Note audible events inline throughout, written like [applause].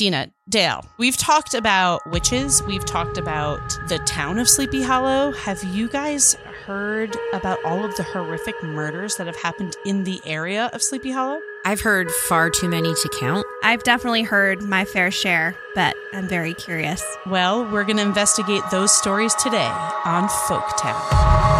Deena, Dale, we've talked about witches. We've talked about the town of Sleepy Hollow. Have you guys heard about all of the horrific murders that have happened in the area of Sleepy Hollow? I've heard far too many to count. I've definitely heard my fair share, but I'm very curious. Well, we're going to investigate those stories today on Folktown.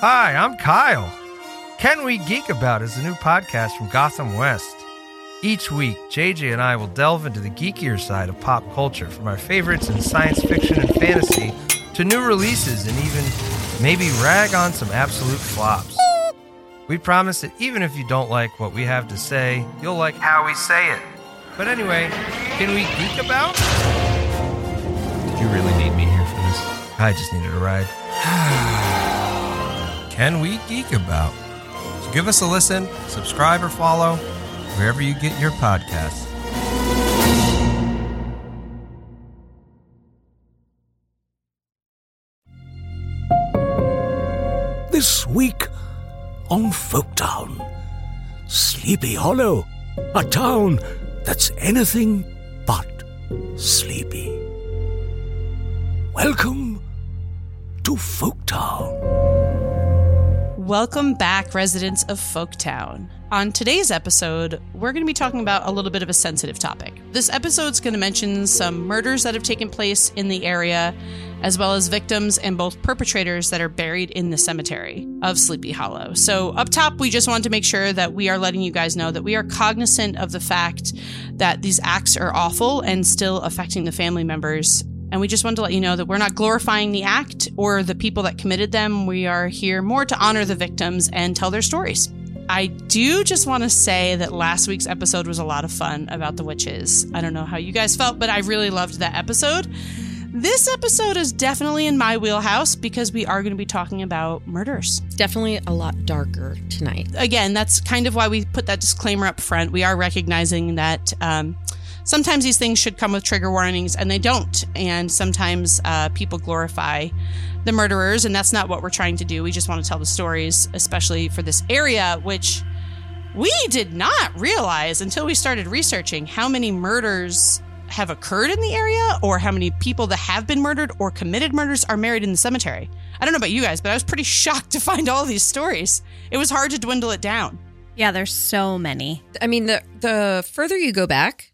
Hi, I'm Kyle. Can We Geek About is a new podcast from Gotham West. Each week, JJ and I will delve into the geekier side of pop culture from our favorites in science fiction and fantasy to new releases and even maybe rag on some absolute flops. We promise that even if you don't like what we have to say, you'll like how we say it. But anyway, can we geek about? Did you really need me here for this? I just needed a ride. [sighs] [sighs] Can we geek about? So give us a listen, subscribe or follow wherever you get your podcasts. This week on Folktown, Sleepy Hollow, a town that's anything but sleepy. Welcome to Folktown. Welcome back, residents of Folktown. On today's episode, we're going to be talking about a little bit of a sensitive topic. This episode's going to mention some murders that have taken place in the area, as well as victims and both perpetrators that are buried in the cemetery of Sleepy Hollow. So, up top, we just wanted to make sure that we are letting you guys know that we are cognizant of the fact that these acts are awful and still affecting the family members and we just wanted to let you know that we're not glorifying the act or the people that committed them. We are here more to honor the victims and tell their stories. I do just want to say that last week's episode was a lot of fun about the witches. I don't know how you guys felt, but I really loved that episode. This episode is definitely in my wheelhouse because we are going to be talking about murders. Definitely a lot darker tonight. Again, that's kind of why we put that disclaimer up front. We are recognizing that um, sometimes these things should come with trigger warnings and they don't. And sometimes uh, people glorify the murderers, and that's not what we're trying to do. We just want to tell the stories, especially for this area, which we did not realize until we started researching how many murders have occurred in the area or how many people that have been murdered or committed murders are married in the cemetery. I don't know about you guys, but I was pretty [laughs] shocked to find all these stories. It was hard to dwindle it down. Yeah, there's so many. I mean, the the further you go back,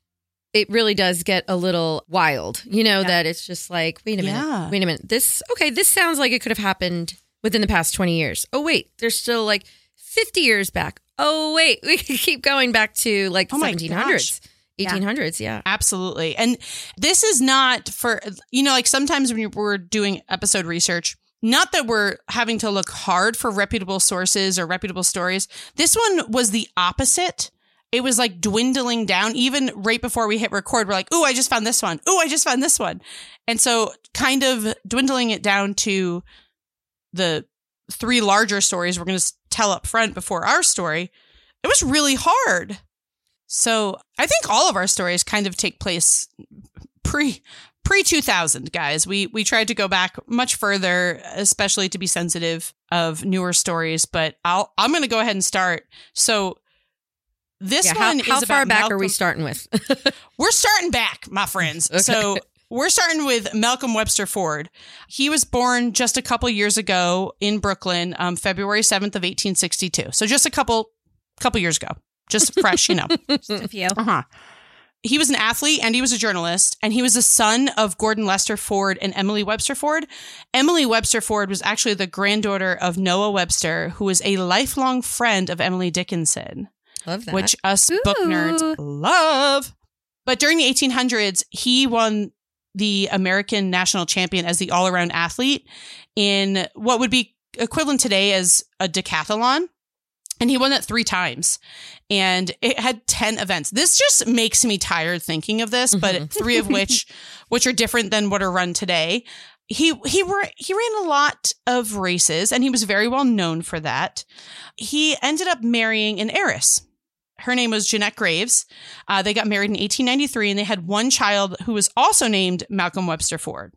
it really does get a little wild. You know Yeah. that it's just like, wait a minute, Yeah. wait a minute. This okay? This sounds like it could have happened within the past twenty years. Oh wait, there's still like fifty years back. Oh wait, [laughs] we could keep going back to like Oh my seventeen hundreds, gosh. eighteen hundreds. Yeah. Absolutely. And this is not for, you know, like sometimes when we're doing episode research, not that we're having to look hard for reputable sources or reputable stories. This one was the opposite. It was like dwindling down. Even right before we hit record, we're like, ooh, I just found this one. Ooh, I just found this one. And so kind of dwindling it down to the three larger stories we're going to tell up front before our story. It was really hard. So I think all of our stories kind of take place pre pre 2000 guys we we tried to go back much further especially to be sensitive of newer stories but i'll i'm going to go ahead and start so this Yeah, how one how is far about back are we starting with? [laughs] we're starting back my friends [laughs] Okay. so we're starting with Malcolm Webster Ford. He was born just a couple years ago in Brooklyn, um, February 7th of 1862. So just a couple couple years ago. Just [laughs] fresh, you know. Just a few. Uh-huh. He was an athlete and he was a journalist, and he was the son of Gordon Lester Ford and Emily Webster Ford. Emily Webster Ford was actually the granddaughter of Noah Webster, who was a lifelong friend of Emily Dickinson, Love that. which us book nerds love. But during the 1800s, he won the American national champion as the all around athlete in what would be equivalent today as a decathlon. And he won that three times. And it had 10 events. This just makes me tired thinking of this, but Mhm. three of which [laughs] which are different than what are run today. He he were he ran a lot of races and he was very well known for that. He ended up marrying an heiress. Her name was Jeanette Graves. Uh, they got married in 1893 and they had one child who was also named Malcolm Webster Ford.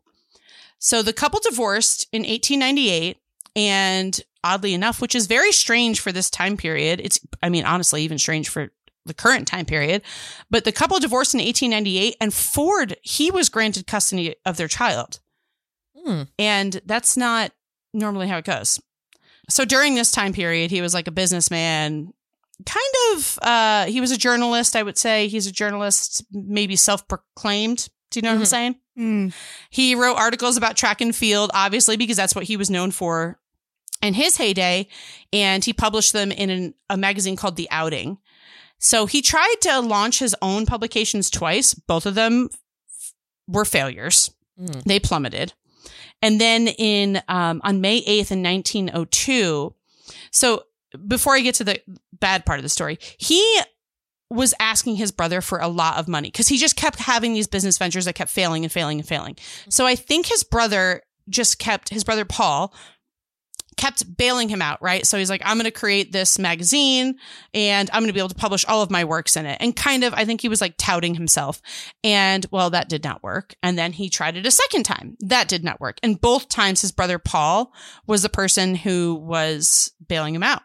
So the couple divorced in 1898 and oddly enough, which is very strange for this time period. It's, I mean, honestly, even strange for the current time period. But the couple divorced in 1898 and Ford, he was granted custody of their child. Hmm. And that's not normally how it goes. So during this time period, he was like a businessman, kind of, uh, he was a journalist, I would say. He's a journalist, maybe self proclaimed. Do you know what I'm Mhm. saying? Mm. He wrote articles about track and field, obviously, because that's what he was known for in his heyday. And he published them in an, a magazine called The Outing. So he tried to launch his own publications twice. Both of them were failures. Mm. They plummeted. And then in um, on May 8th in 1902, so before I get to the bad part of the story, he was asking his brother for a lot of money because he just kept having these business ventures that kept failing and failing and failing. So I think his brother just kept his brother Paul kept bailing him out, right? So he's like, I'm going to create this magazine and I'm going to be able to publish all of my works in it. And kind of, I think he was like touting himself. And well, that did not work. And then he tried it a second time. That did not work. And both times his brother Paul was the person who was bailing him out.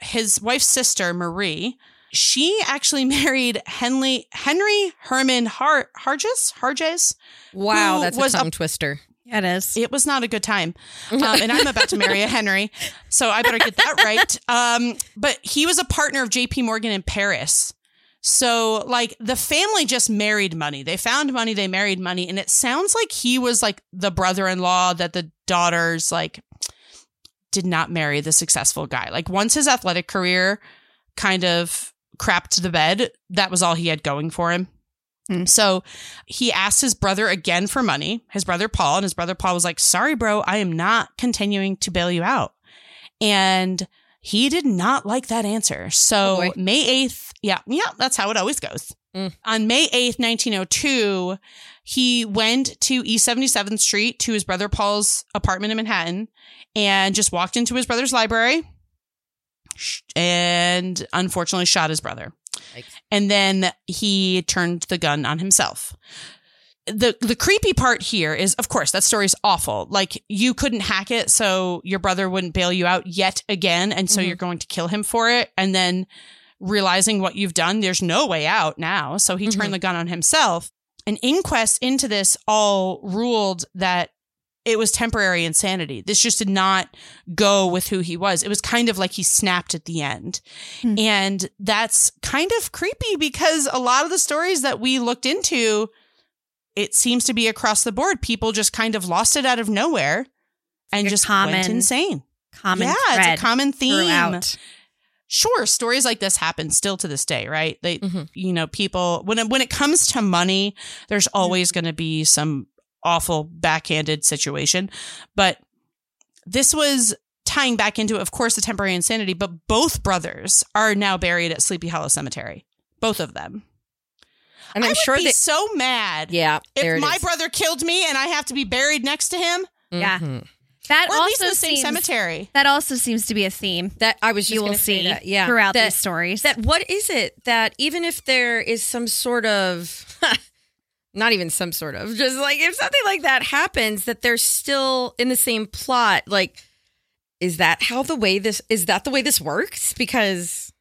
His wife's sister, Marie, she actually [laughs] married Henry Henry Herman Har- Harjes Harjes. Wow, Who that's was a a- twister. Yeah, it is. It was not a good time, [laughs] um, and I'm about to marry a Henry, so I better get that right. [laughs] Um, but he was a partner of J.P. Morgan in Paris. So, like, the family just married money. They found money, they married money, and it sounds like he was like the brother-in-law that the daughters like did not marry the successful guy. Like, once his athletic career kind of crapped the bed, that was all he had going for him. Hmm. So he asked his brother again for money, his brother Paul, and his brother Paul was like, Sorry, bro, I am not continuing to bail you out. And he did not like that answer. So Oh. May 8th, yeah, yeah, that's how it always goes. Mm. On May 8th, 1902, he went to East 77th Street to his brother Paul's apartment in Manhattan and just walked into his brother's library and unfortunately shot his brother. Yikes. And then he turned the gun on himself. The the creepy part here is of course that story's awful. Like you couldn't hack it so your brother wouldn't bail you out yet again and so Mhm. you're going to kill him for it and then realizing what you've done there's no way out now so he Mhm. turned the gun on himself. An inquest into this all ruled that it was temporary insanity. This just did not go with who he was. It was kind of like he snapped at the end. Hmm. And that's kind of creepy because a lot of the stories that we looked into, it seems to be across the board. People just kind of lost it out of nowhere and like just common went insane. Common yeah, it's a common theme. throughout. Sure, stories like this happen still to this day, right? They, Mhm. you know, people when it, when it comes to money, there's always going to be some awful backhanded situation, but this was tying back into, of course, the temporary insanity. But both brothers are now buried at Sleepy Hollow Cemetery, both of them. And I I'm would sure be that so mad yeah, if my is. brother killed me and I have to be buried next to him, Yeah. That or at least the same seems cemetery. that also seems to be a theme That I was just you will see that, yeah, throughout that, these stories. that what is it that even if there is some sort of [laughs] not even some sort of just like if something like that happens that they're still in the same plot like is that how the way this is that the way this works because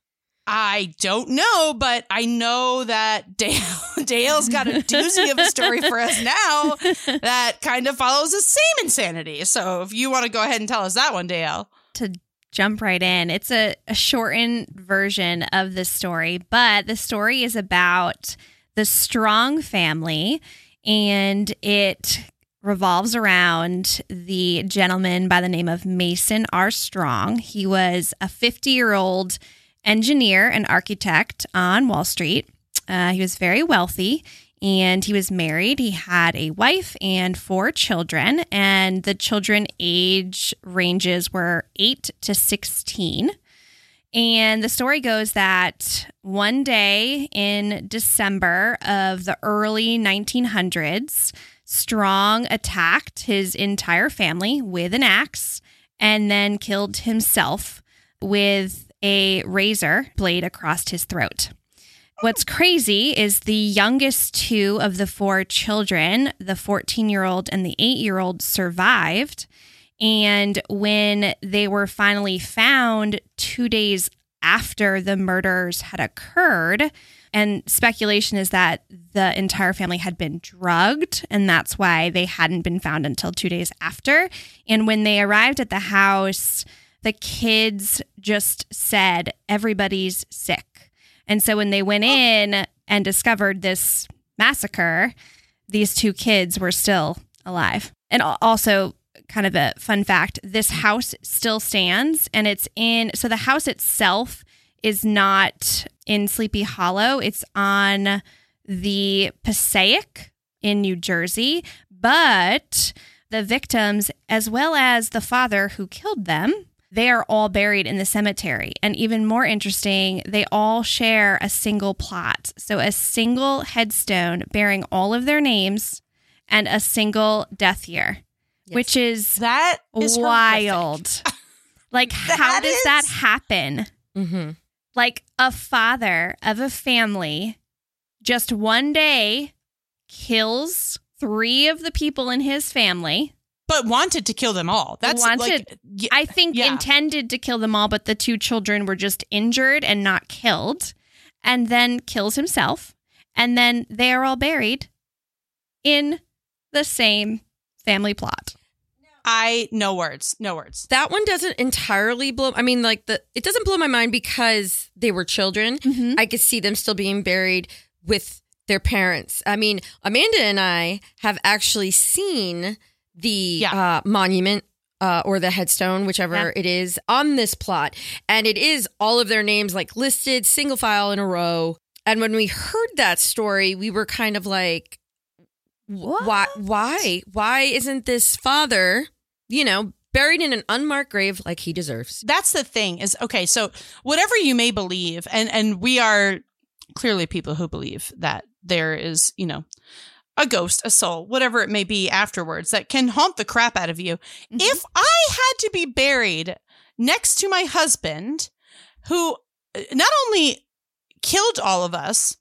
I don't know, but I know that Dale [laughs] Dale's got a doozy of a story for us now that kind of follows the same insanity. So if you want to go ahead and tell us that one, Dale. To jump right in, it's a, a shortened version of the story, but the story is about the Strong family and it revolves around the gentleman by the name of Mason R. Strong. He was a 50 year old engineer and architect on Wall Street. Uh, he was very wealthy and he was married. He had a wife and four children, and the children age ranges were 8 to 16. And the story goes that one day in December of the early 1900s, Strong attacked his entire family with an axe and then killed himself with a razor blade across his throat. What's crazy is the youngest two of the four children, the 14 year old and the 8 year old, survived. And when they were finally found two days after the murders had occurred, and speculation is that the entire family had been drugged, and that's why they hadn't been found until two days after. And when they arrived at the house, the kids just said, Everybody's sick. And so when they went oh. in and discovered this massacre, these two kids were still alive. And also, kind of a fun fact this house still stands and it's in, so the house itself is not in Sleepy Hollow, it's on the Passaic in New Jersey, but the victims, as well as the father who killed them, they are all buried in the cemetery. And even more interesting, they all share a single plot. So, a single headstone bearing all of their names and a single death year, Yes. which is That is wild. [laughs] like, how does is- that happen? Mm-hmm. Like, a father of a family just one day kills three of the people in his family. But wanted to kill them all. That's Wanted- like y- I think yeah. intended to kill them all, but the two children were just injured and not killed, and then kills himself. And then they are all buried in the same family plot. I no words, no words. That one doesn't entirely blow. I mean, like the it doesn't blow my mind because they were children. Mm-hmm. I could see them still being buried with their parents. I mean, Amanda and I have actually seen the Yeah. uh, monument uh, or the headstone, whichever Yeah. it is, on this plot, and it is all of their names like listed single file in a row. And when we heard that story, we were kind of like, why why why isn't this father you know buried in an unmarked grave like he deserves That's the thing is okay, so whatever you may believe, and and we are clearly people who believe that there is, you know, a ghost, a soul, whatever it may be afterwards that can haunt the crap out of you. If I had to be buried next to my husband, who uh, not only killed all of us,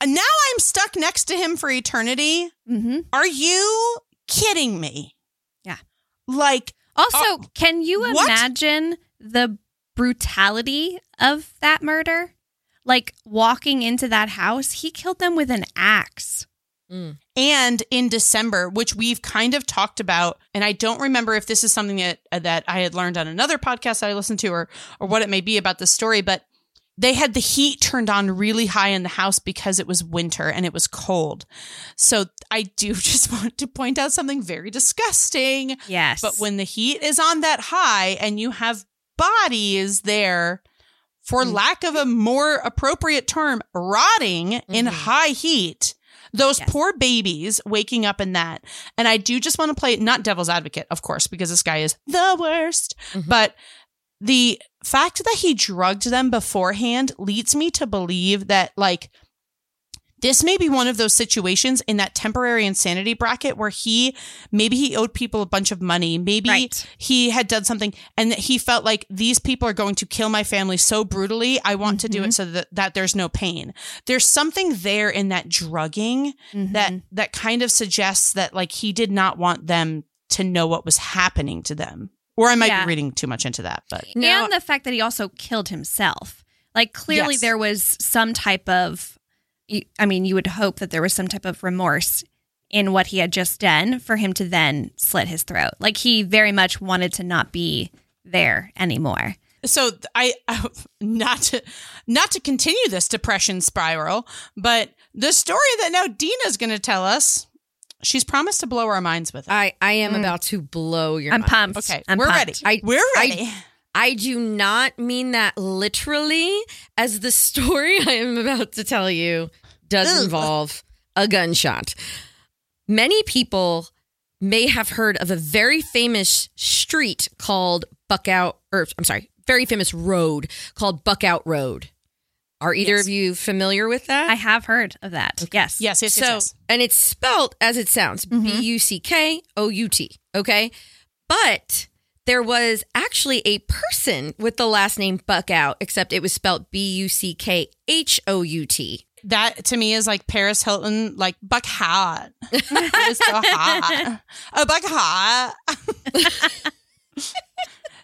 and now I'm stuck next to him for eternity. Mm-hmm. Are you kidding me? Yeah. Like, Also, Uh, can you what? imagine the brutality of that murder? Like walking into that house, he killed them with an axe. Mm. and in December, which we've kind of talked about, and I don't remember if this is something that uh, that I had learned on another podcast that I listened to, or or what it may be about the story, but they had the heat turned on really high in the house because it was winter and it was cold. So I do [laughs] just want to point out something very disgusting. Yes. But when the heat is on that high and you have bodies there, for mm-hmm. lack of a more appropriate term, rotting in mm-hmm. high heat, those Yes. poor babies waking up in that. And I do just want to play, not devil's advocate, of course, because this guy is the worst, mm-hmm. but the fact that he drugged them beforehand leads me to believe that, like, this may be one of those situations in that temporary insanity bracket where he maybe he owed people a bunch of money maybe Right. he had done something and that he felt like these people are going to kill my family so brutally i want to do it so that, that there's no pain there's something there in that drugging that Mhm. that kind of suggests that like he did not want them to know what was happening to them Or I might Yeah. be reading too much into that, but Now- and the fact that he also killed himself. Like clearly Yes. there was some type of you- I mean, you would hope that there was some type of remorse in what he had just done for him to then slit his throat. Like he very much wanted to not be there anymore. so I, [laughs] I not to not to continue this depression spiral, but the story that now Deena's going to tell us, she's promised to blow our minds with it. I, I am mm. about to blow your I'm mind. pumped. okay, I'm we're pumped. ready. I- we're ready. I do not mean that literally, as the [laughs] story I am about to tell you does Ugh. involve a gunshot. Many people may have heard of a very famous street called Buckout, or I'm sorry, very famous road called Buckout Road. Are either Yes. of you familiar with that? I have heard of that. Yes. yes, yes, yes, so, yes. and it's spelled as it sounds Mhm. B U C K O U T. Okay. But there was actually a person with the last name Buckout, except it was spelled B U C K H O U T. That to me is like Paris Hilton, like buck hot. [laughs] it's so hot. A buck hot. [laughs]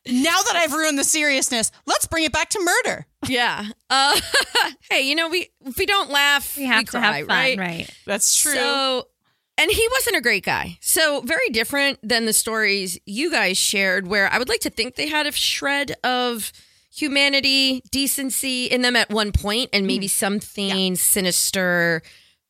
now that I've ruined the seriousness, let's bring it back to murder. Yeah. Uh, [laughs] hey, you know, we if we don't laugh, We have to cry, have fun, right? right? That's true. So, and he wasn't a great guy. So, very different than the stories you guys shared, where I would like to think they had a shred of humanity, decency in them at one point, and maybe something sinister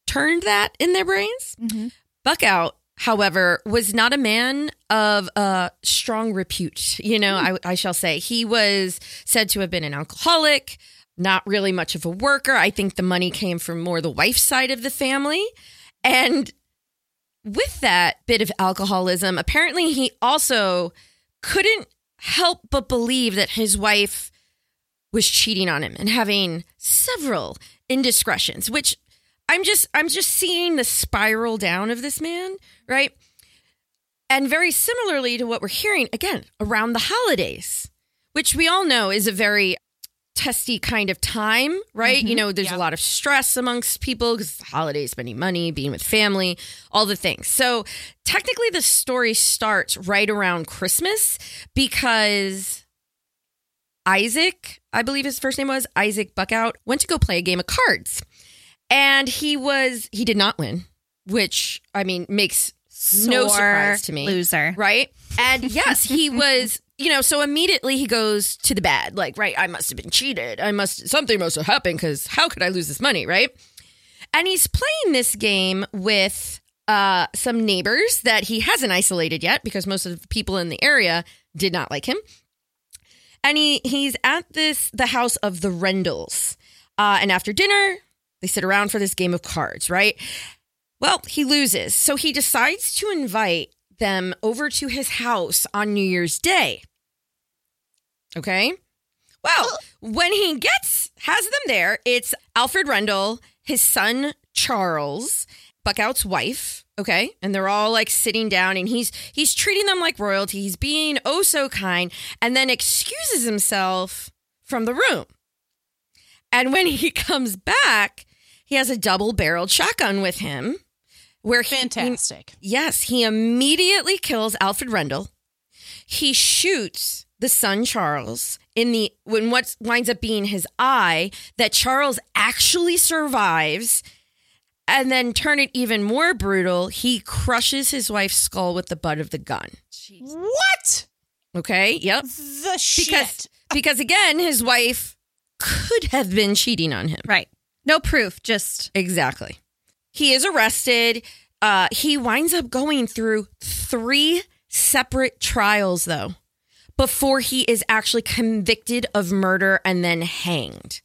turned that in their brains. Mhm. Buckout, however, was not a man of uh, strong repute. You know, I, I shall say. He was said to have been an alcoholic, not really much of a worker. I think the money came from more the wife's side of the family. And with that bit of alcoholism, apparently he also couldn't help but believe that his wife was cheating on him and having several indiscretions, which I'm just I'm just seeing the spiral down of this man, right? And very similarly to what we're hearing again around the holidays, which we all know is a very testy kind of time, right? You mm-hmm. know, there's Yeah. a lot of stress amongst people because holidays, spending money, being with family, all the things. So technically, the story starts right around Christmas because Isaac, I believe his first name was Isaac Buckout, went to go play a game of cards. And he was, he did not win, which I mean makes no surprise to me. Loser. Right. And yes, he [laughs] was, you know, so immediately he goes to the bad. Like, right, I must have been cheated. I must, something must have happened because how could I lose this money? Right. And he's playing this game with uh, some neighbors that he hasn't isolated yet because most of the people in the area did not like him. And he he's at this the house of the Rendles. Uh, and after dinner, they sit around for this game of cards, right? Well, he loses. So he decides to invite them over to his house on New Year's Day. Okay. Well, oh. when he gets has them there, it's Alfred Rendell, his son Charles, Buckout's wife, okay? And they're all like sitting down and he's he's treating them like royalty. He's being oh so kind and then excuses himself from the room. And when he [laughs] comes back, he has a double-barreled shotgun with him where he, Fantastic. Yes, he immediately kills Alfred Rendell. He shoots the son Charles in the when what winds up being his eye that Charles actually survives. And then turn it even more brutal, he crushes his wife's skull with the butt of the gun. What Okay? Yep. the shit? Because [laughs] because again, his wife could have been cheating on him. Right. No proof, just Exactly. He is arrested. Uh, he winds up going through three separate trials, though, before he is actually convicted of murder and then hanged.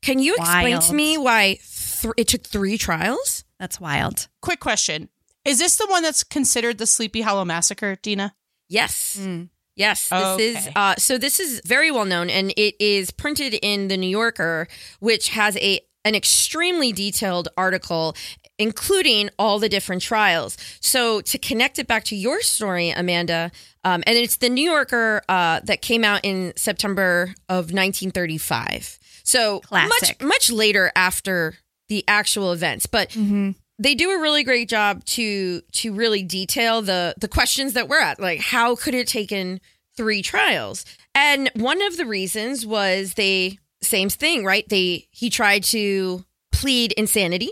Can you explain to me why th- it took three trials? that's wild. Quick question: Is this the one that's considered the Sleepy Hollow massacre, Deena? Yes. Mm. Yes, this is uh, so. This is very well known, and it is printed in the New Yorker, which has a an extremely detailed article, including all the different trials. So to connect it back to your story, Amanda, um, and it's the New Yorker uh, that came out in September of 1935. So Classic. much much later after the actual events, but Mm-hmm. they do a really great job to to really detail the the questions that we're at like how could it taken three trials. And one of the reasons was they same thing, right? They he tried to plead insanity.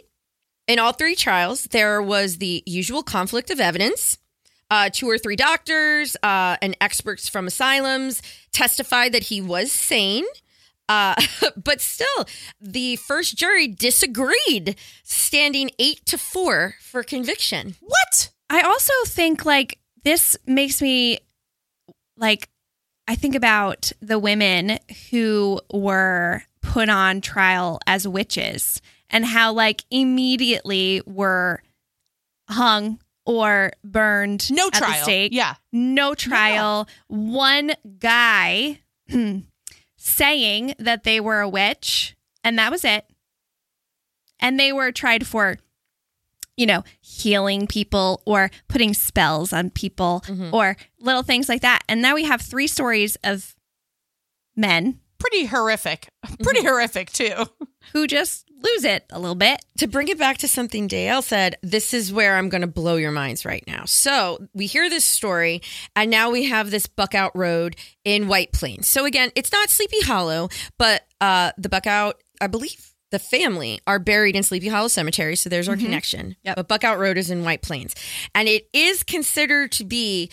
In all three trials, there was the usual conflict of evidence. Uh, two or three doctors uh, and experts from asylums testified that he was sane. Uh, [laughs] but still, the first jury disagreed, standing eight to four for conviction. What? I also think like this makes me like I think about the women who were put on trial as witches and how like immediately were hung or burned No at the trial. stake. Yeah. No trial. One guy [clears throat] saying that they were a witch and that was it. And they were tried for you know, healing people or putting spells on people Mm-hmm. or little things like that. And now we have three stories of men Pretty horrific. [laughs] Mm-hmm. Pretty horrific too. [laughs] who just lose it a little bit. To bring it back to something Dale said, this is where I'm going to blow your minds right now. So we hear this story, and now we have this Buckout Road in White Plains. So again, it's not Sleepy Hollow, but uh, the Buckout, I believe the family are buried in Sleepy Hollow Cemetery. So there's our connection. But Buckout Road is in White Plains. And it is considered to be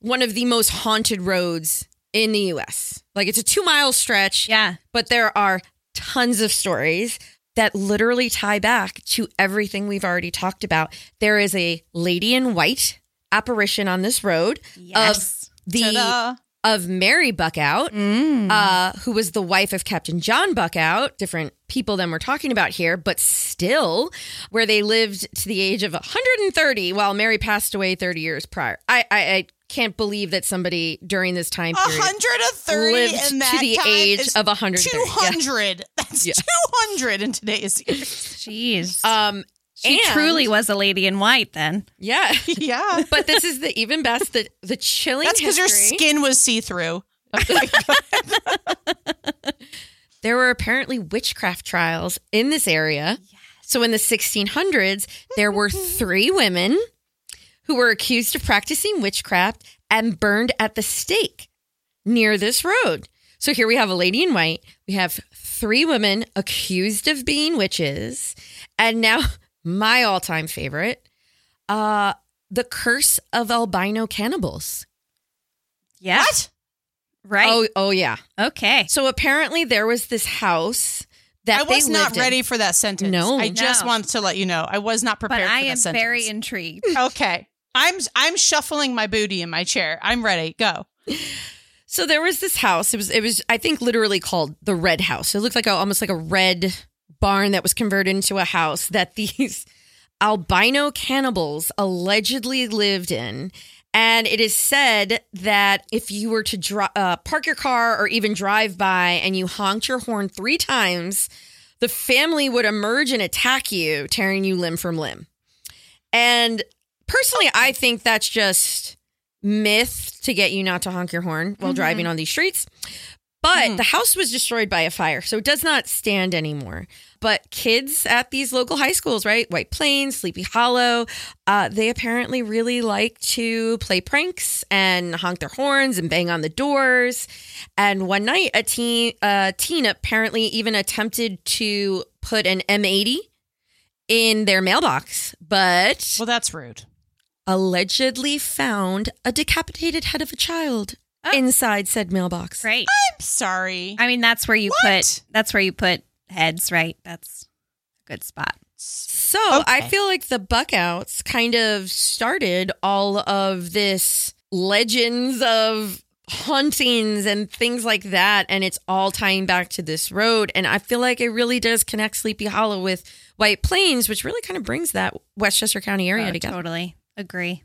one of the most haunted roads in the US. Like it's a two mile stretch Yeah. but there are tons of stories that literally tie back to everything we've already talked about. There is a lady in white apparition on this road Yes. of the Ta-da. of Mary Buckout, Mm. uh, who was the wife of Captain John Buckout. Different people than we're talking about here, but still, where they lived to the age of 130, while Mary passed away 30 years prior. I I, I can't believe that somebody during this time period 130 lived and that to the time age is of 130. Yeah. 200. [laughs] That's Yeah. 200 in today's [laughs] years. Jeez. Um, she and- truly was a lady in white then. yeah. [laughs] Yeah. but this is the even best the the chilling That's because your skin was see through. there were apparently witchcraft trials in this area. Yes. So in the 1600s, there were three women who were accused of practicing witchcraft and burned at the stake near this road. So here we have a lady in white. We have three women accused of being witches. And now [laughs] my all-time favorite, uh the curse of albino cannibals. Yeah. What? Right. Oh, oh yeah. okay. So apparently there was this house that I was they not lived in. ready for that sentence. No. I just No. wanted to let you know. I was not prepared. But prepared I for that am sentence. very intrigued. [laughs] Okay. I'm I'm shuffling my booty in my chair. I'm ready. Go. So there was this house. It was it was I think literally called the Red House. It looked like a, almost like a red barn that was converted into a house that [laughs] these albino cannibals allegedly lived in. And it is said that if you were to dri- uh, park your car or even drive by and you honked your horn three times, the family would emerge and attack you, tearing you limb from limb. And personally, I think that's just myth to get you not to honk your horn while driving on these streets. But the house was destroyed by a fire, so it does not stand anymore. But kids at these local high schools, right? White Plains, Sleepy Hollow, uh, they apparently really like to play pranks and honk their horns and bang on the doors. And one night, a teen, a teen apparently even attempted to put an M80 in their mailbox, but Well, that's rude. Allegedly found a decapitated head of a child oh. inside said mailbox. Great. I'm sorry. I mean, that's where you What? put that's where you put heads, right? That's a good spot. So I feel like the Buckouts kind of started all of this legends of hauntings and things like that. And it's all tying back to this road. And I feel like it really does connect Sleepy Hollow with White Plains, which really kind of brings that Westchester County area Oh, together. Totally agree.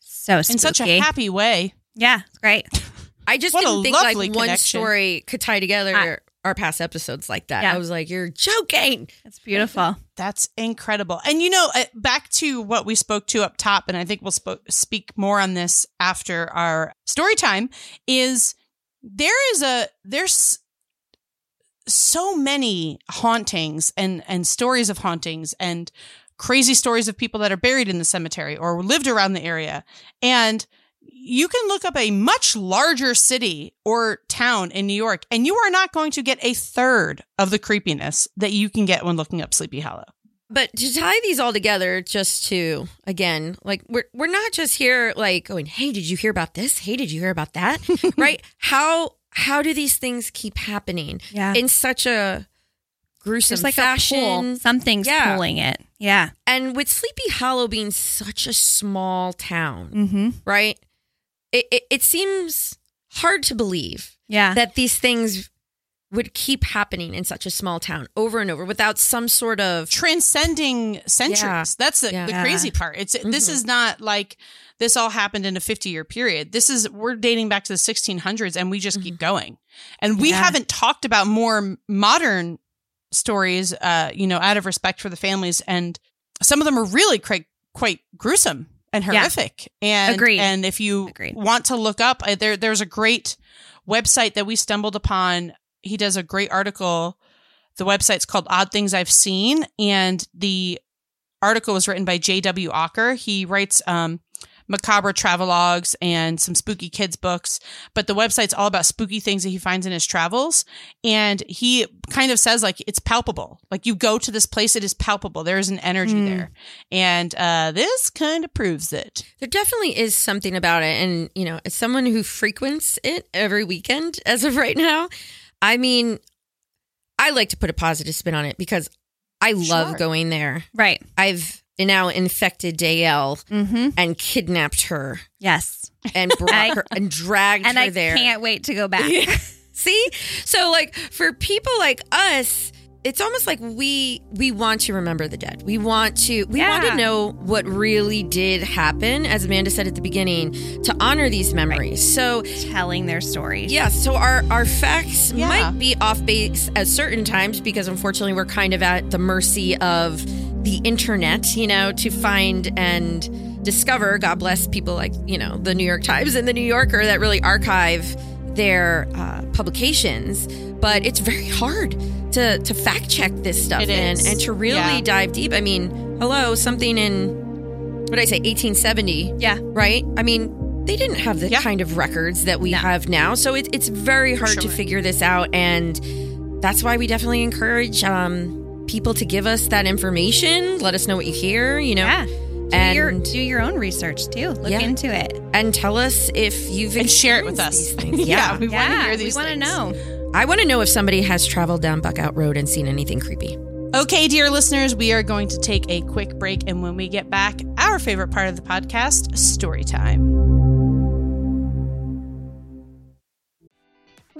So spooky. In such a happy way. yeah, it's great. [laughs] I just What didn't think like lovely one story could tie together Ah. our past episodes like that. Yeah. I was like, you're joking. It's beautiful. That's incredible. And you know, uh, back to what we spoke to up top, and I think we'll spo- speak more on this after our story time. Is there is a there's so many hauntings and and stories of hauntings and crazy stories of people that are buried in the cemetery or lived around the area, and you can look up a much larger city or town in New York, and you are not going to get a third of the creepiness that you can get when looking up Sleepy Hollow. But to tie these all together, just to again, like we're we're not just here like going, "Hey, did you hear about this? Hey, did you hear about that?" [laughs] right? How how do these things keep happening Yeah. in such a gruesome There's like fashion? pull. Something's Yeah. pulling it. Yeah. And with Sleepy Hollow being such a small town, Mm-hmm. right? It, it it seems hard to believe Yeah. that these things would keep happening in such a small town over and over without some sort of Transcending centuries. Yeah. That's the, Yeah. the crazy part. It's this Mhm. is not like this all happened in a 50 year period. This is we're dating back to the 1600s and we just keep going. And we Yeah. haven't talked about more modern stories uh you know out of respect for the families and some of them are really quite quite gruesome and Yeah. horrific. And Agreed. and if you Agreed. want to look up uh, there there's a great website that we stumbled upon. He does a great article. The website's called Odd Things I've Seen and the article was written by J.W. Ocker. He writes um macabre travelogues and some spooky kids books, but the website's all about spooky things that he finds in his travels. And he kind of says like it's palpable. Like you go to this place, it is palpable. There is an energy Mm. there. And uh this kind of proves it. There definitely is something about it. And, you know, as someone who frequents it every weekend [laughs] as of right now, I mean, I like to put a positive spin on it because I love Sure. going there. right. I've now infected Dale Mm-hmm. and kidnapped her Yes. and [laughs] brought I- her and dragged And her I there. can't wait to go back. [laughs] See? So like for people like us, it's almost like we we want to remember the dead. We want to we want to know what really did happen as Amanda said at the beginning to honor these memories. So Telling their stories. yeah, so our our facts Yeah. might be off base at certain times because unfortunately we're kind of at the mercy of the internet, you know, to find and discover. God bless people like you know the New York Times and the New Yorker that really archive their uh, publications. But it's very hard to to fact check this stuff and and to really Yeah. dive deep. I mean, hello, something in what did I say, 1870? Yeah. right? I mean, they didn't have the Yeah. kind of records that we No. have now, so it, it's very hard to figure this out, and that's why we definitely encourage um, people to give us that information. Let us know what you hear, you know, Yeah. Do And- your do your own research too. Look Yeah. into it. and tell us if you've And share it with us. [laughs] yeah, yeah, we want to hear these we want to know. I want to know if somebody has traveled down Buckout Road and seen anything creepy. Okay, dear listeners, we are going to take a quick break. And when we get back, our favorite part of the podcast, story time.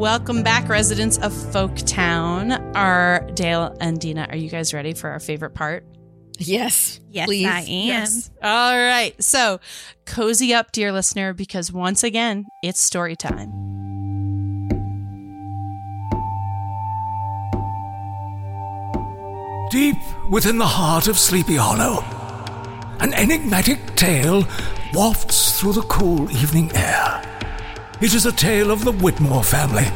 Welcome back, residents of Folktown. Are Dale and Deena, are you guys ready for our favorite part? Yes, Yes, please. I am. All right. So cozy up, dear listener, because once again, it's story time. Deep within the heart of Sleepy Hollow, an enigmatic tale wafts through the cool evening air. It is a tale of the Whitmore family,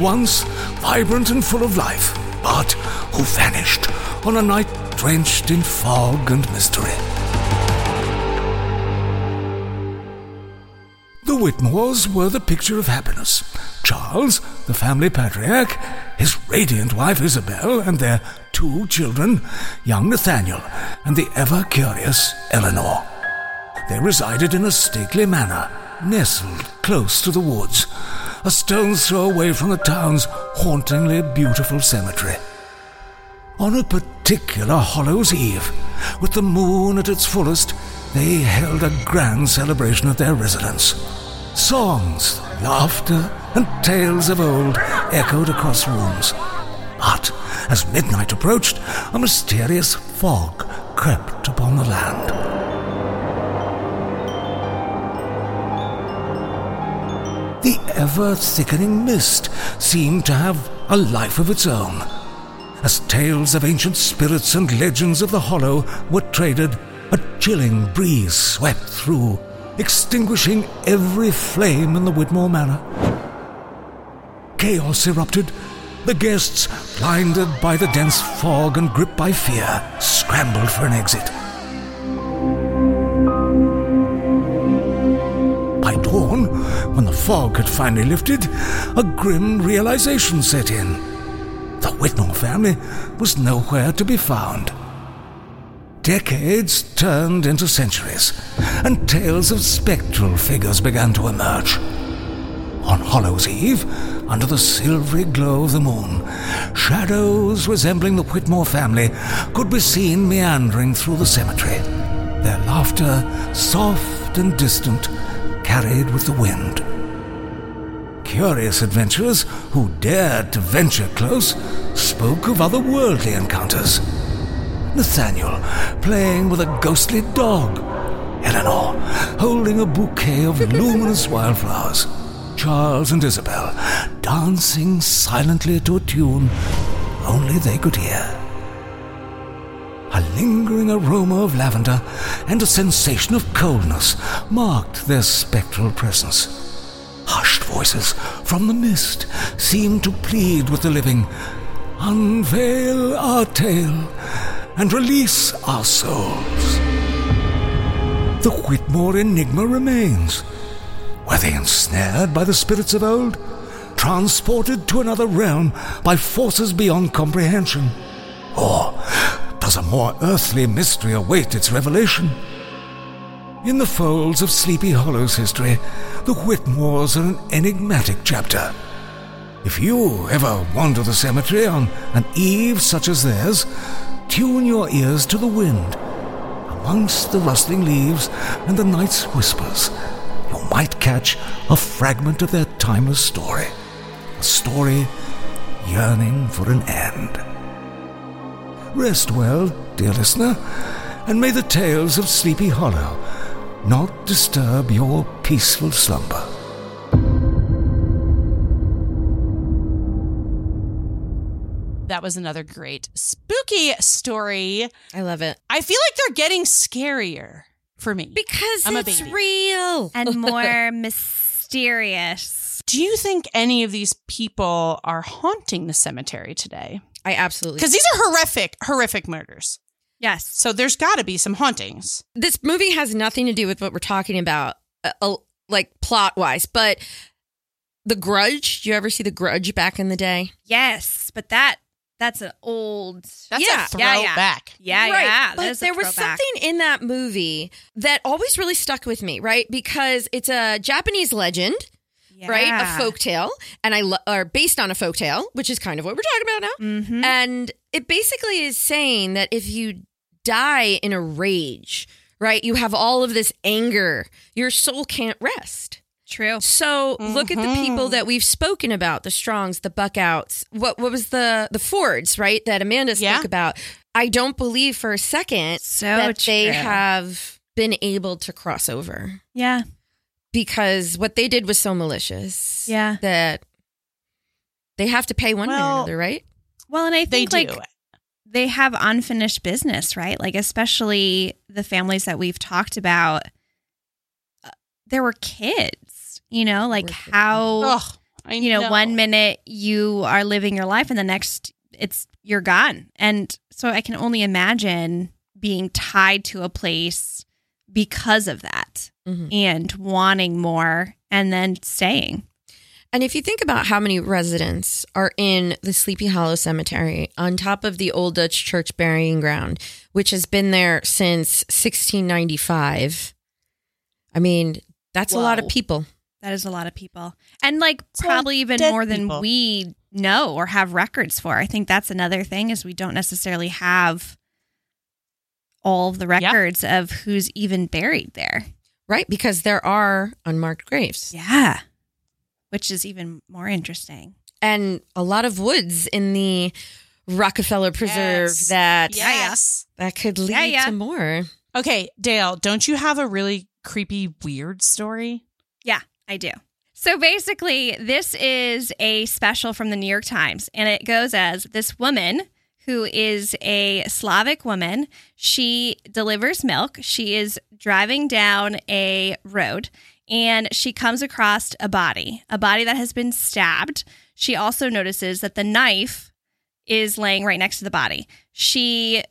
once vibrant and full of life, but who vanished on a night drenched in fog and mystery. The Whitmores were the picture of happiness. Charles, the family patriarch, his radiant wife Isabel, and their two children, young Nathaniel and the ever curious Eleanor. They resided in a stately manor, nestled close to the woods, a stone's throw away from the town's hauntingly beautiful cemetery. On a particular Hollow's Eve, with the moon at its fullest, they held a grand celebration at their residence. Songs, laughter, and tales of old echoed across rooms. But as midnight approached, a mysterious fog crept upon the land. The ever thickening mist seemed to have a life of its own. As tales of ancient spirits and legends of the Hollow were traded, a chilling breeze swept through, extinguishing every flame in the Whitmore Manor. Chaos erupted. The guests, blinded by the dense fog and gripped by fear, scrambled for an exit. By dawn, when the fog had finally lifted, a grim realization set in. The Whitmore family was nowhere to be found. Decades turned into centuries, and tales of spectral figures began to emerge. On Hollow's Eve, under the silvery glow of the moon, shadows resembling the Whitmore family could be seen meandering through the cemetery, their laughter soft and distant, carried with the wind. Curious adventurers who dared to venture close spoke of otherworldly encounters. Nathaniel playing with a ghostly dog, Eleanor holding a bouquet of [laughs] luminous wildflowers, Charles and Isabel dancing silently to a tune only they could hear. Lingering aroma of lavender and a sensation of coldness marked their spectral presence. Hushed voices from the mist seemed to plead with the living Unveil our tale and release our souls. The Whitmore enigma remains. Were they ensnared by the spirits of old? Transported to another realm by forces beyond comprehension? Or does a more earthly mystery await its revelation? In the folds of Sleepy Hollow's history, the Whitmores are an enigmatic chapter. If you ever wander the cemetery on an eve such as theirs, tune your ears to the wind. Amongst the rustling leaves and the night's whispers, you might catch a fragment of their timeless story. A story yearning for an end. Rest well, dear listener, and may the tales of Sleepy Hollow not disturb your peaceful slumber. That was another great spooky story. I love it. I feel like they're getting scarier for me. Because I'm a it's real. and [laughs] more mysterious. Do you think any of these people are haunting the cemetery today? I absolutely Because these are horrific, horrific murders. Yes. So there's got to be some hauntings. this movie has nothing to do with what we're talking about, uh, uh, like plot wise, but The Grudge. Do you ever see The Grudge back in the day? Yes, but that that's an old That's Yeah, a yeah, yeah. throwback. Yeah, right. yeah. But is a there was something in that movie that always really stuck with me, right? Because it's a Japanese legend, right? A folk tale, and I lo- are based on a folk tale, which is kind of what we're talking about now. Mhm. And it basically is saying that if you die in a rage, right, you have all of this anger, your soul can't rest. True. So look at the people that we've spoken about, the Strongs, the Buckhouts. What what was the the Fords, right? That Amanda spoke Yeah. about. I don't believe for a second So that they have been able to cross over Yeah. Because what they did was so malicious. Yeah. That they have to pay one way or another, right? Well, and I think They think do. they have unfinished business, right? Like especially the families that we've talked about. uh, There were kids, you know, like how Ugh, I you know, know. one minute you are living your life and the next it's you're gone. And so I can only imagine being tied to a place because of that Mhm. and wanting more and then staying. And if you think about how many residents are in the Sleepy Hollow Cemetery on top of the Old Dutch Church burying ground, which has been there since 1695, I mean, that's a lot of people. That is a lot of people. And like So probably even dead more than people. we know or have records for. I think that's another thing is we don't necessarily have all of the records of who's even buried there. Right? Because there are unmarked graves Yeah. Which is even more interesting. and a lot of woods in the Rockefeller Preserve Yes. that Yes. that could lead Yeah, yeah. to more. Okay, Dayelle, don't you have a really creepy, weird story? Yeah, I do. So basically, this is a special from the New York Times, and it goes as this woman who is a Slavic woman. She delivers milk. She is driving down a road and she comes across a body, a body that has been stabbed. She also notices that the knife is laying right next to the body. She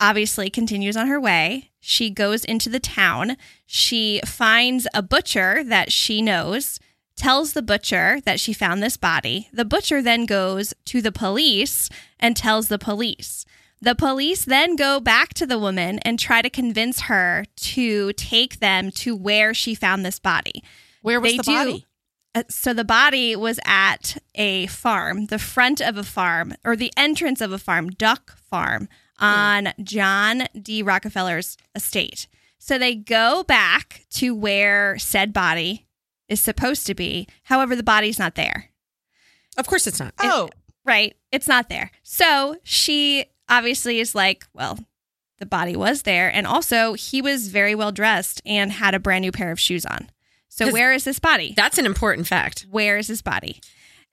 obviously continues on her way. She goes into the town. She finds a butcher that she knows, tells the butcher that she found this body. The butcher then goes to the police and tells the police. The police then go back to the woman and try to convince her to take them to where she found this body. Where was They the do. body? Uh, so the body was at a farm, the front of a farm, or the entrance of a farm, Duck Farm, on John D. Rockefeller's estate. So they go back to where said body is supposed to be. However, the body's not there. Of course it's not. Oh, Right. It's not there. So she obviously is like, well, the body was there. And also, he was very well dressed and had a brand new pair of shoes on. So, where is this body? That's an important fact. Where is this body?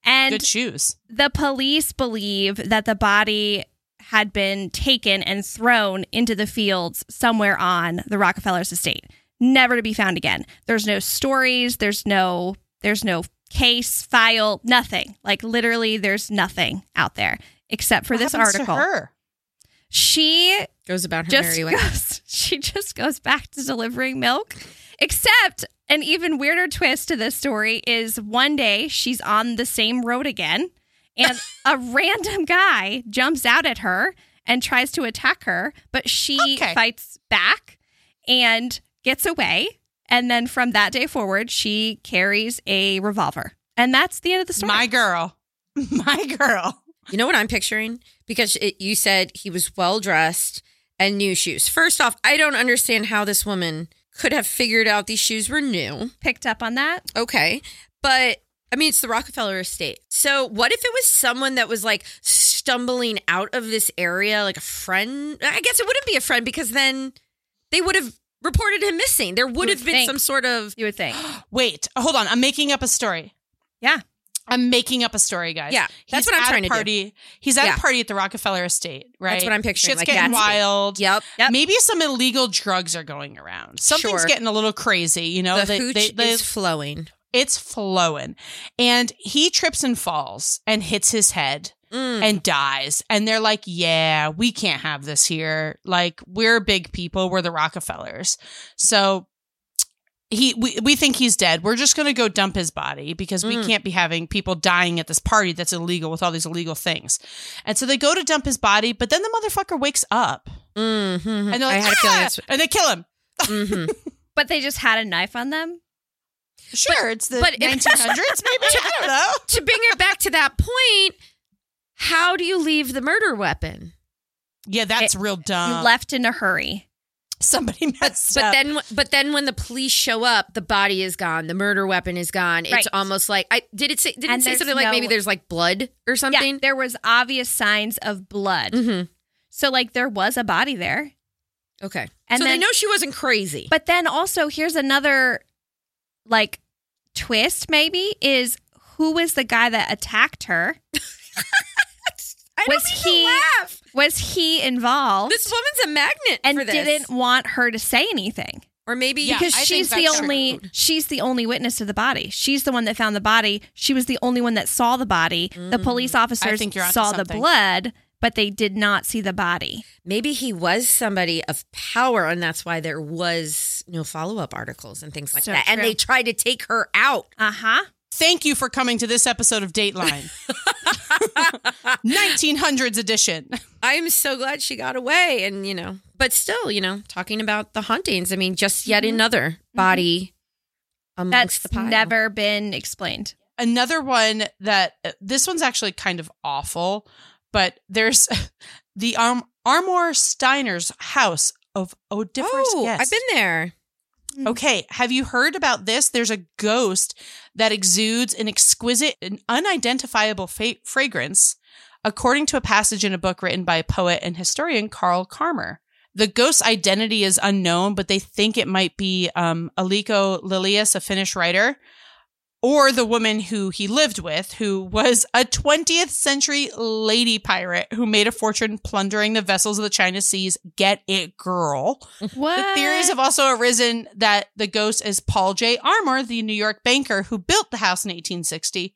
And good shoes. the police believe that the body had been taken and thrown into the fields somewhere on the Rockefellers estate, never to be found again. There's no stories, there's no there's no case, file, nothing. Like literally there's nothing out there except for What this happens to article. her? She Goes about her just merry way. goes [laughs] she just goes back to delivering milk except an even weirder twist to this story is one day she's on the same road again and [laughs] a random guy jumps out at her and tries to attack her but she Okay. fights back and gets away and then from that day forward she carries a revolver and that's the end of the story My girl. [laughs] My girl. You know what I'm picturing? Because it, you said he was well dressed and new shoes. First off, I don't understand how this woman could have figured out these shoes were new. picked up on that Okay. But I mean, it's the Rockefeller estate. So what if it was someone that was like stumbling out of this area, like a friend? I guess it wouldn't be a friend because then they would have reported him missing. There would would have been think. some sort of. you would think [gasps] Wait, hold on. I'm making up a story. yeah I'm making up a story, guys. Yeah, that's He's what I'm trying to do. party. He's at Yeah. a party at the Rockefeller Estate, right? That's what I'm picturing, Shit's like getting wild. Yep. Yep. Maybe some illegal drugs are going around. Something's Sure. getting a little crazy. You know, the They- hooch they- they- is flowing. it's flowing, and he trips and falls and hits his head. Mm. and dies. And they're like, yeah, we can't have this here. Like, we're big people. We're the Rockefellers. So he we, we think he's dead. We're just gonna go dump his body because we Mm. can't be having people dying at this party that's illegal with all these illegal things. And so they go to dump his body, but then the motherfucker wakes up. Mhm. And they're like, I had a feeling "Ah!" and they kill him. mhm. [laughs] but they just had a knife on them Sure, it's the but if- [laughs] 1900s, maybe. I don't [laughs] know. to bring it back to that point, how do you leave the murder weapon? Yeah, that's real dumb. you left in a hurry Somebody [laughs] messed But up. then, but then when the police show up, the body is gone, the murder weapon is gone. It's almost like I did it say did it And say there's something like maybe there's like blood or Yeah, something. there was obvious signs of blood. hmm So like there was a body there. Okay, And so they know she wasn't crazy. But then also here's another like twist maybe is who was the guy that attacked her? [laughs] I was don't mean to he- laugh. Was he involved This woman's a magnet and for this. didn't want her to say anything? or maybe Yeah, because I she's the only true. she's the only witness to the body. She's the one that found the body. She was the only one that saw the body. The police officers think you're saw the blood, but they did not see the body. Maybe he was somebody of power, and that's why there was no follow up articles and things like So that. And they tried to take her out. Uh huh. Thank you for coming to this episode of Dateline. [laughs] 1900s edition. I'm so glad she got away, and you know, but still, you know, talking about the hauntings. I mean, just yet mm-hmm. another mm-hmm. body amongst That's the pile. never been explained. Another one that uh, this one's actually kind of awful, but there's [laughs] the Arm- Armour-Stiner's house of odiferous Oh, guests. I've been there. Okay, have you heard about this? There's a ghost that exudes an exquisite and unidentifiable fa- fragrance, according to a passage in a book written by poet and historian Carl Carmer. The ghost's identity is unknown, but they think it might be um, Aleko Lilius, a Finnish writer, or the woman who he lived with, who was a 20th century lady pirate who made a fortune plundering the vessels of the China Seas. Get it, girl. What? The theories have also arisen that the ghost is Paul J. Armour, the New York banker who built the house in 1860,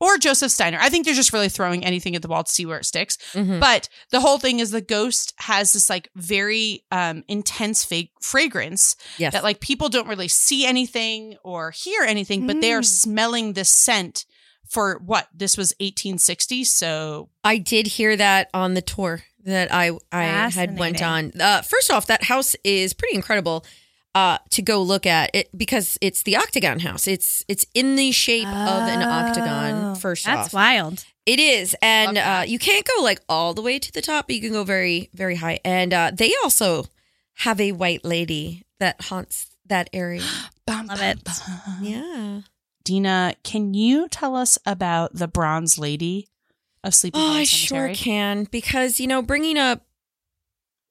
or Joseph Stiner. I think they're just really throwing anything at the wall to see where it sticks. Mhm. But the whole thing is the ghost has this like very um, intense fake fragrance Yes. that like people don't really see anything or hear anything, but they are Mm. smelling this scent for what? This was 1860, so I did hear that on the tour that I I had went on. Uh, first off, that house is pretty incredible uh, to go look at it because it's the Octagon House. It's it's in the shape of an octagon. Oh, First That's off, wild. it is, and Love that. uh, you can't go like all the way to the top, but you can go very very high. And uh, they also have a white lady that haunts that area. [gasps] Bum, Love bum, it. bum. Yeah. Deena, can you tell us about the Bronze Lady of Sleepy Hollow? Oh, I sure can because you know bringing up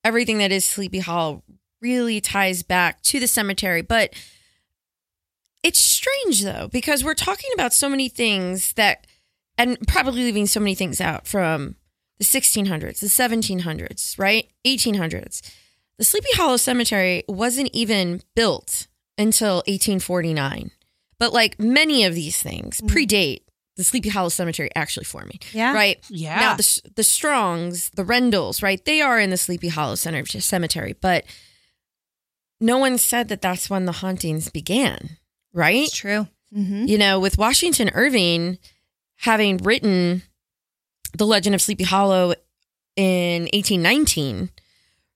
everything that is Sleepy Hollow really ties back to the cemetery, but it's strange though because we're talking about so many things that, and probably leaving so many things out from the 1600s, the 1700s, right, 1800s. The Sleepy Hollow Cemetery wasn't even built until 1849, but like many of these things mm. predate the Sleepy Hollow Cemetery actually forming. Yeah. Right. Yeah. Now the the Strongs, the Rendles, right? They are in the Sleepy Hollow Cemetery, but no one said that that's when the hauntings began, right? It's true. Mm-hmm. You know, with Washington Irving having written The Legend of Sleepy Hollow in 1819,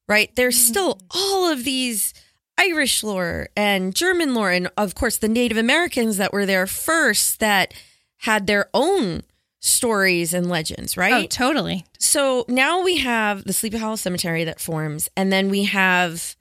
right? There's still all of these Irish lore and German lore, and of course, the Native Americans that were there first that had their own stories and legends, right? Oh, totally. So now we have the Sleepy Hollow Cemetery that forms, and then we have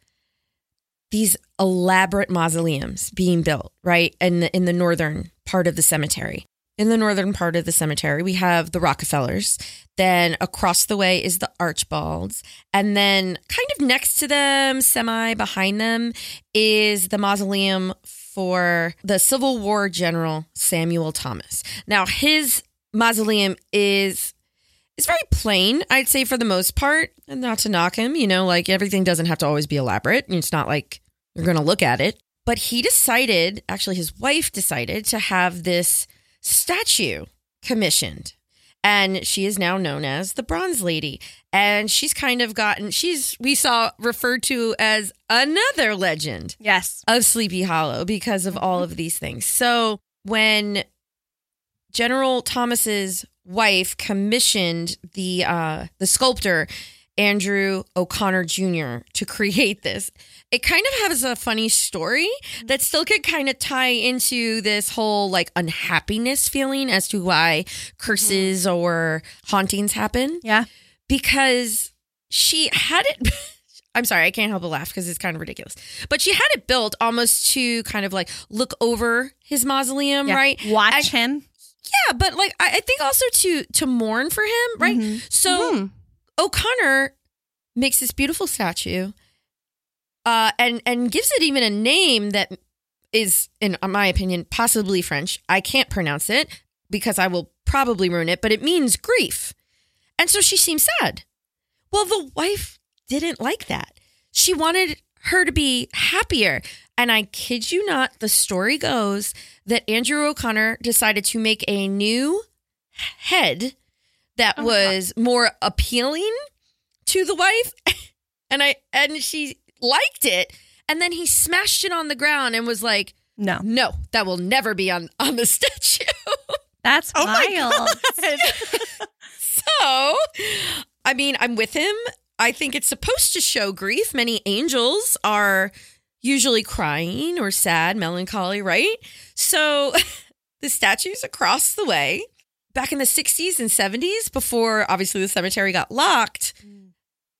these elaborate mausoleums being built, right? In the, in the northern part of the cemetery. In the northern part of the cemetery, we have the Rockefellers. Then across the way is the Archbolds. And then kind of next to them, semi behind them, is the mausoleum for the Civil War General Samuel Thomas. Now, his mausoleum is it's very plain, I'd say for the most part. And not to knock him, you know, like everything doesn't have to always be elaborate. It's not like you're going to look at it. But he decided, actually, his wife decided to have this statue commissioned. And she is now known as the Bronze Lady. And she's kind of gotten, she's, we saw referred to as another legend Yes. of Sleepy Hollow because of all of these things. So when General Thomas's wife commissioned the uh, the sculptor Andrew O'Connor Jr. to create this, it kind of has a funny story that still could kind of tie into this whole like unhappiness feeling as to why curses or hauntings happen Yeah. because she had it. [laughs] I'm sorry, I can't help but laugh because it's kind of ridiculous. But she had it built almost to kind of like look over his mausoleum, Yeah. right? Watch I- him. Yeah, but like I, I think also to to mourn for him, right? Mhm. So Hmm. O'Connor makes this beautiful statue, uh, and and gives it even a name that is, in my opinion, possibly French. I can't pronounce it because I will probably ruin it, but it means grief, and so she seems sad. Well, the wife didn't like that. She wanted her to be happier. And I kid you not, the story goes that Andrew O'Connor decided to make a new head that Oh my God. was more appealing to the wife, [laughs] and I and she liked it. And then he smashed it on the ground and was like, No, "No, that will never be on on the [laughs] statue." that's Oh my wild. [laughs] so, I mean, I'm with him. I think it's supposed to show grief. Many angels are usually crying or sad, melancholy, right? So, [laughs] the statues across the way back in the 60s and 70s, before obviously the cemetery got locked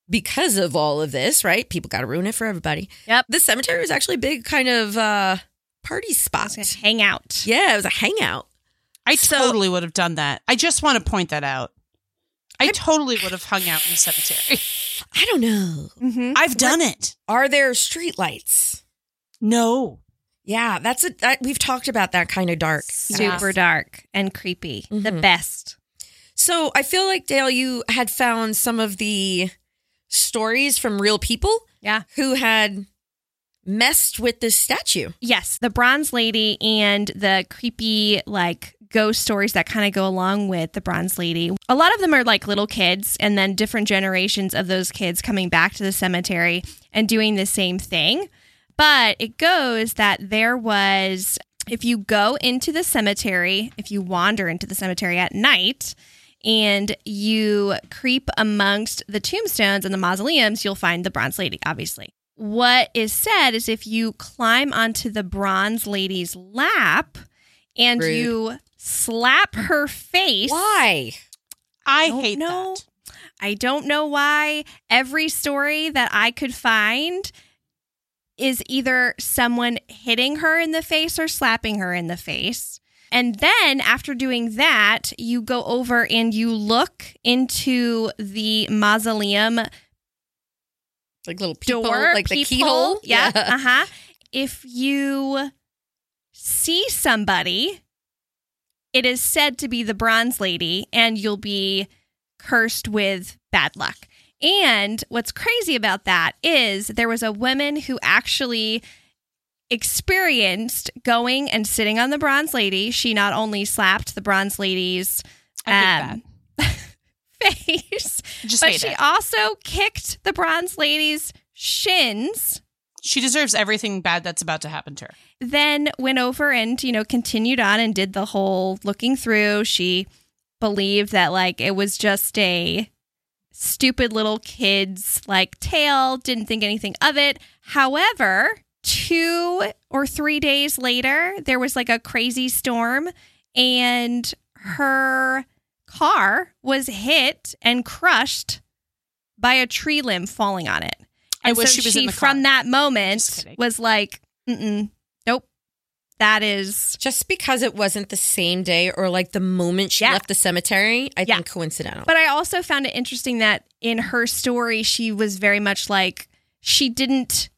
because of all of this, right? People got to ruin it for everybody. Yep. The cemetery was actually a big kind of uh, party spot. Hang out. Yeah, it was a hangout. I So- totally would have done that. I just want to point that out. I totally would have hung out in the cemetery. I don't know. Mm-hmm. I've done it. Are there streetlights? No. Yeah, that's a that, we've talked about that kind of dark. Super dark and creepy. The Mhm. best. So I feel like Dayelle, you had found some of the stories from real people Yeah. who had messed with this statue. Yes, the Bronze Lady and the creepy like ghost stories that kind of go along with the Bronze Lady. A lot of them are like little kids and then different generations of those kids coming back to the cemetery and doing the same thing. But it goes that there was if you go into the cemetery, if you wander into the cemetery at night, and you creep amongst the tombstones and the mausoleums, you'll find the Bronze Lady, obviously. What is said is if you climb onto the Bronze Lady's lap and Rude. you slap her face. Why? I Don't hate know. that. I don't know why. Every story that I could find is either someone hitting her in the face or slapping her in the face. And then after doing that, you go over and you look into the mausoleum Like little peephole, door, like the peephole. keyhole. Yeah. Uh huh. If you see somebody, it is said to be the bronze lady, and you'll be cursed with bad luck. And what's crazy about that is there was a woman who actually experienced going and sitting on the bronze lady. She not only slapped the bronze lady's um, [laughs] face, Just but she it. also kicked the bronze lady's shins She deserves everything bad that's about to happen to her. then went over and you know continued on and did the whole looking through she believed that like it was just a stupid little kid's like tale didn't think anything of it however two or three days later there was like a crazy storm and her car was hit and crushed by a tree limb falling on it I and wish so she was in the from that moment was like, Mm-mm, nope, that is Just because it wasn't the same day or like the moment she Yeah. left the cemetery, I Yeah. think coincidental. But I also found it interesting that in her story, she was very much like she didn't.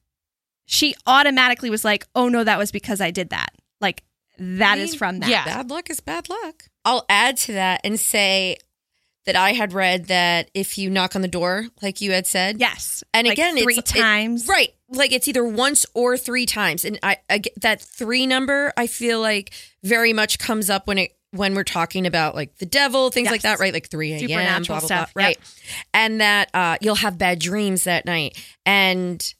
She automatically was like, "Oh no, that was because I did that." Like that is mean, from that. yeah. bad luck is bad luck. I'll add to that and say that I had read that if you knock on the door, like you had said, Yes. And Like again, three it's it- times. right? Like it's either once or three times, and I, I get that three number. I feel like very much comes up when it when we're talking about like the devil, things like that, right? Like three a.m. Supernatural blah, blah, stuff, blah, yep. right? And that uh, you'll have bad dreams that night, and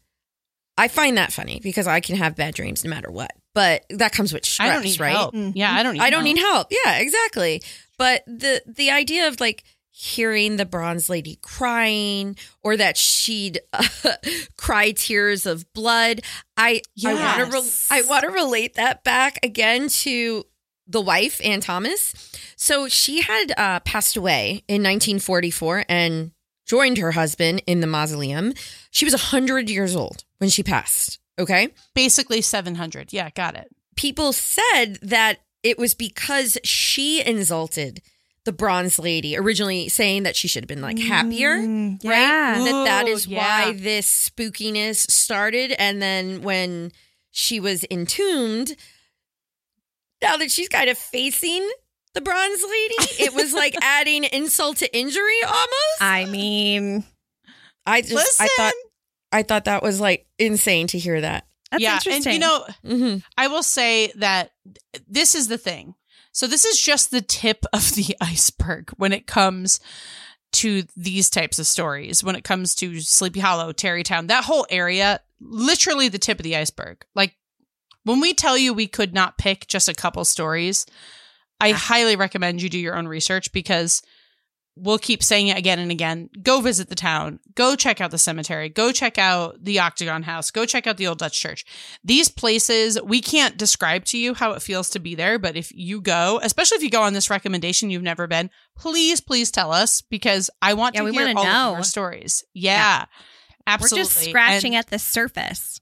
I find that funny because I can have bad dreams no matter what. But that comes with stress, I don't need right? help. Mhm. Yeah, I don't need I don't help. need help. Yeah, exactly. But the the idea of like hearing the bronze lady crying or that she'd uh, [laughs] cry tears of blood, I I want to re- I want to relate that back again to the wife Ann Thomas. So she had uh, passed away in 1944 and joined her husband in the mausoleum. She was 100 years old when she passed. Okay Basically 700. Yeah, got it. people said that it was because she insulted the bronze lady originally saying that she should have been like happier Mm, right? yeah. that that Ooh, is yeah. why this spookiness started. And then when she was entombed now that she's kind of facing the bronze lady it was [laughs] like adding insult to injury almost. I mean, i just i thought i thought that was like insane to hear that that's yeah, interesting. and you know, mm-hmm. I will say that this is the thing. So this is just the tip [laughs] of the iceberg when it comes to these types of stories. When it comes to Sleepy Hollow, Tarrytown, that whole area, literally the tip of the iceberg. Like when we tell you we could not pick just a couple stories, I highly recommend you do your own research because we'll keep saying it again and again. Go visit the town. Go check out the cemetery. Go check out the Octagon House. Go check out the Old Dutch Church. These places, we can't describe to you how it feels to be there, but if you go, especially if you go on this recommendation you've never been, please, please tell us because I want Yeah, to we hear all know. of your stories. Yeah. Absolutely. We're just scratching And at the surface.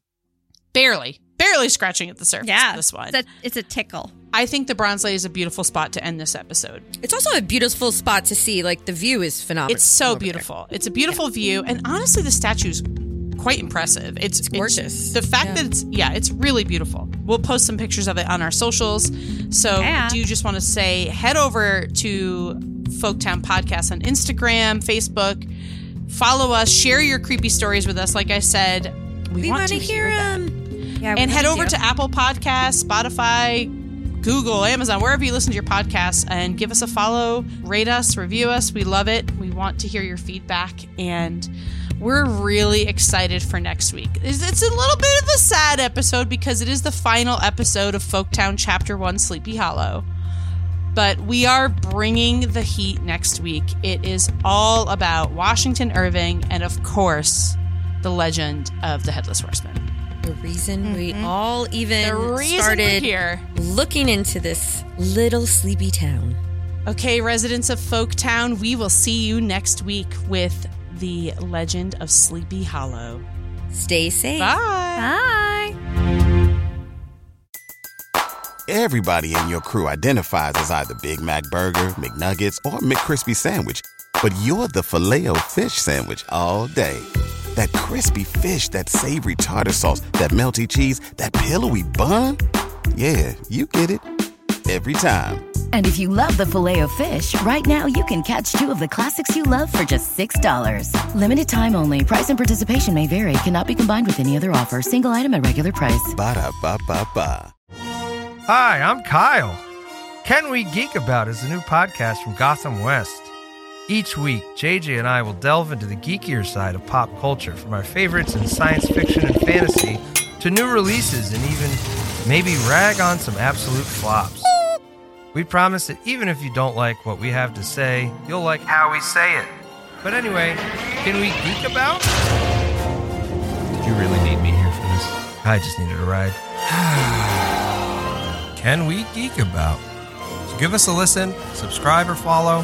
Barely, barely scratching at the surface Yeah. of this one. It's a, it's a tickle. I think the Bronze Lady is a beautiful spot to end this episode. It's also a beautiful spot to see. Like the view is phenomenal. It's so beautiful. It's a beautiful view, and honestly, the statue's quite impressive. It's, it's gorgeous. the fact Yeah. that it's yeah, it's really beautiful. We'll post some pictures of it on our socials. So, Yeah. do you just want to say head over to Folktown Podcast on Instagram, Facebook, follow us, share your creepy stories with us. Like I said, we, We want want to to hear them them. Yeah, and head over do. to Apple Podcasts, Spotify, Google, Amazon, wherever you listen to your podcasts, and give us a follow, rate us, review us. We love it. We want to hear your feedback, and we're really excited for next week. It's, it's a little bit of a sad episode because it is the final episode of Folktown Chapter 1 Sleepy Hollow. But we are bringing the heat next week. It is all about Washington Irving and, of course, the legend of the Headless Horseman. The reason we mm-hmm. all even The reason we're started here. looking into this little sleepy town. Okay, residents of Folktown, we will see you next week with the legend of Sleepy Hollow. Stay safe. Bye. Bye. Everybody in your crew identifies as either Big Mac Burger, McNuggets, or McCrispy Sandwich. But you're the Filet-O-Fish Sandwich all day. That crispy fish, that savory tartar sauce, that melty cheese, that pillowy bun. Yeah, you get it. Every time. And if you love the Filet-O-Fish, right now you can catch two of the classics you love for just $6. Limited time only. Price and participation may vary. Cannot be combined with any other offer. Single item at regular price. Ba-da-ba-ba-ba. Hi, I'm Kyle. Can We Geek About is a new podcast from Gotham West. Each week, JJ and I will delve into the geekier side of pop culture from our favorites in science fiction and fantasy to new releases and even maybe rag on some absolute flops. We promise that even if you don't like what we have to say, you'll like how we say it. But anyway, can we geek about? Did you really need me here for this? I just needed a ride. [sighs] Can we geek about? So give us a listen, subscribe or follow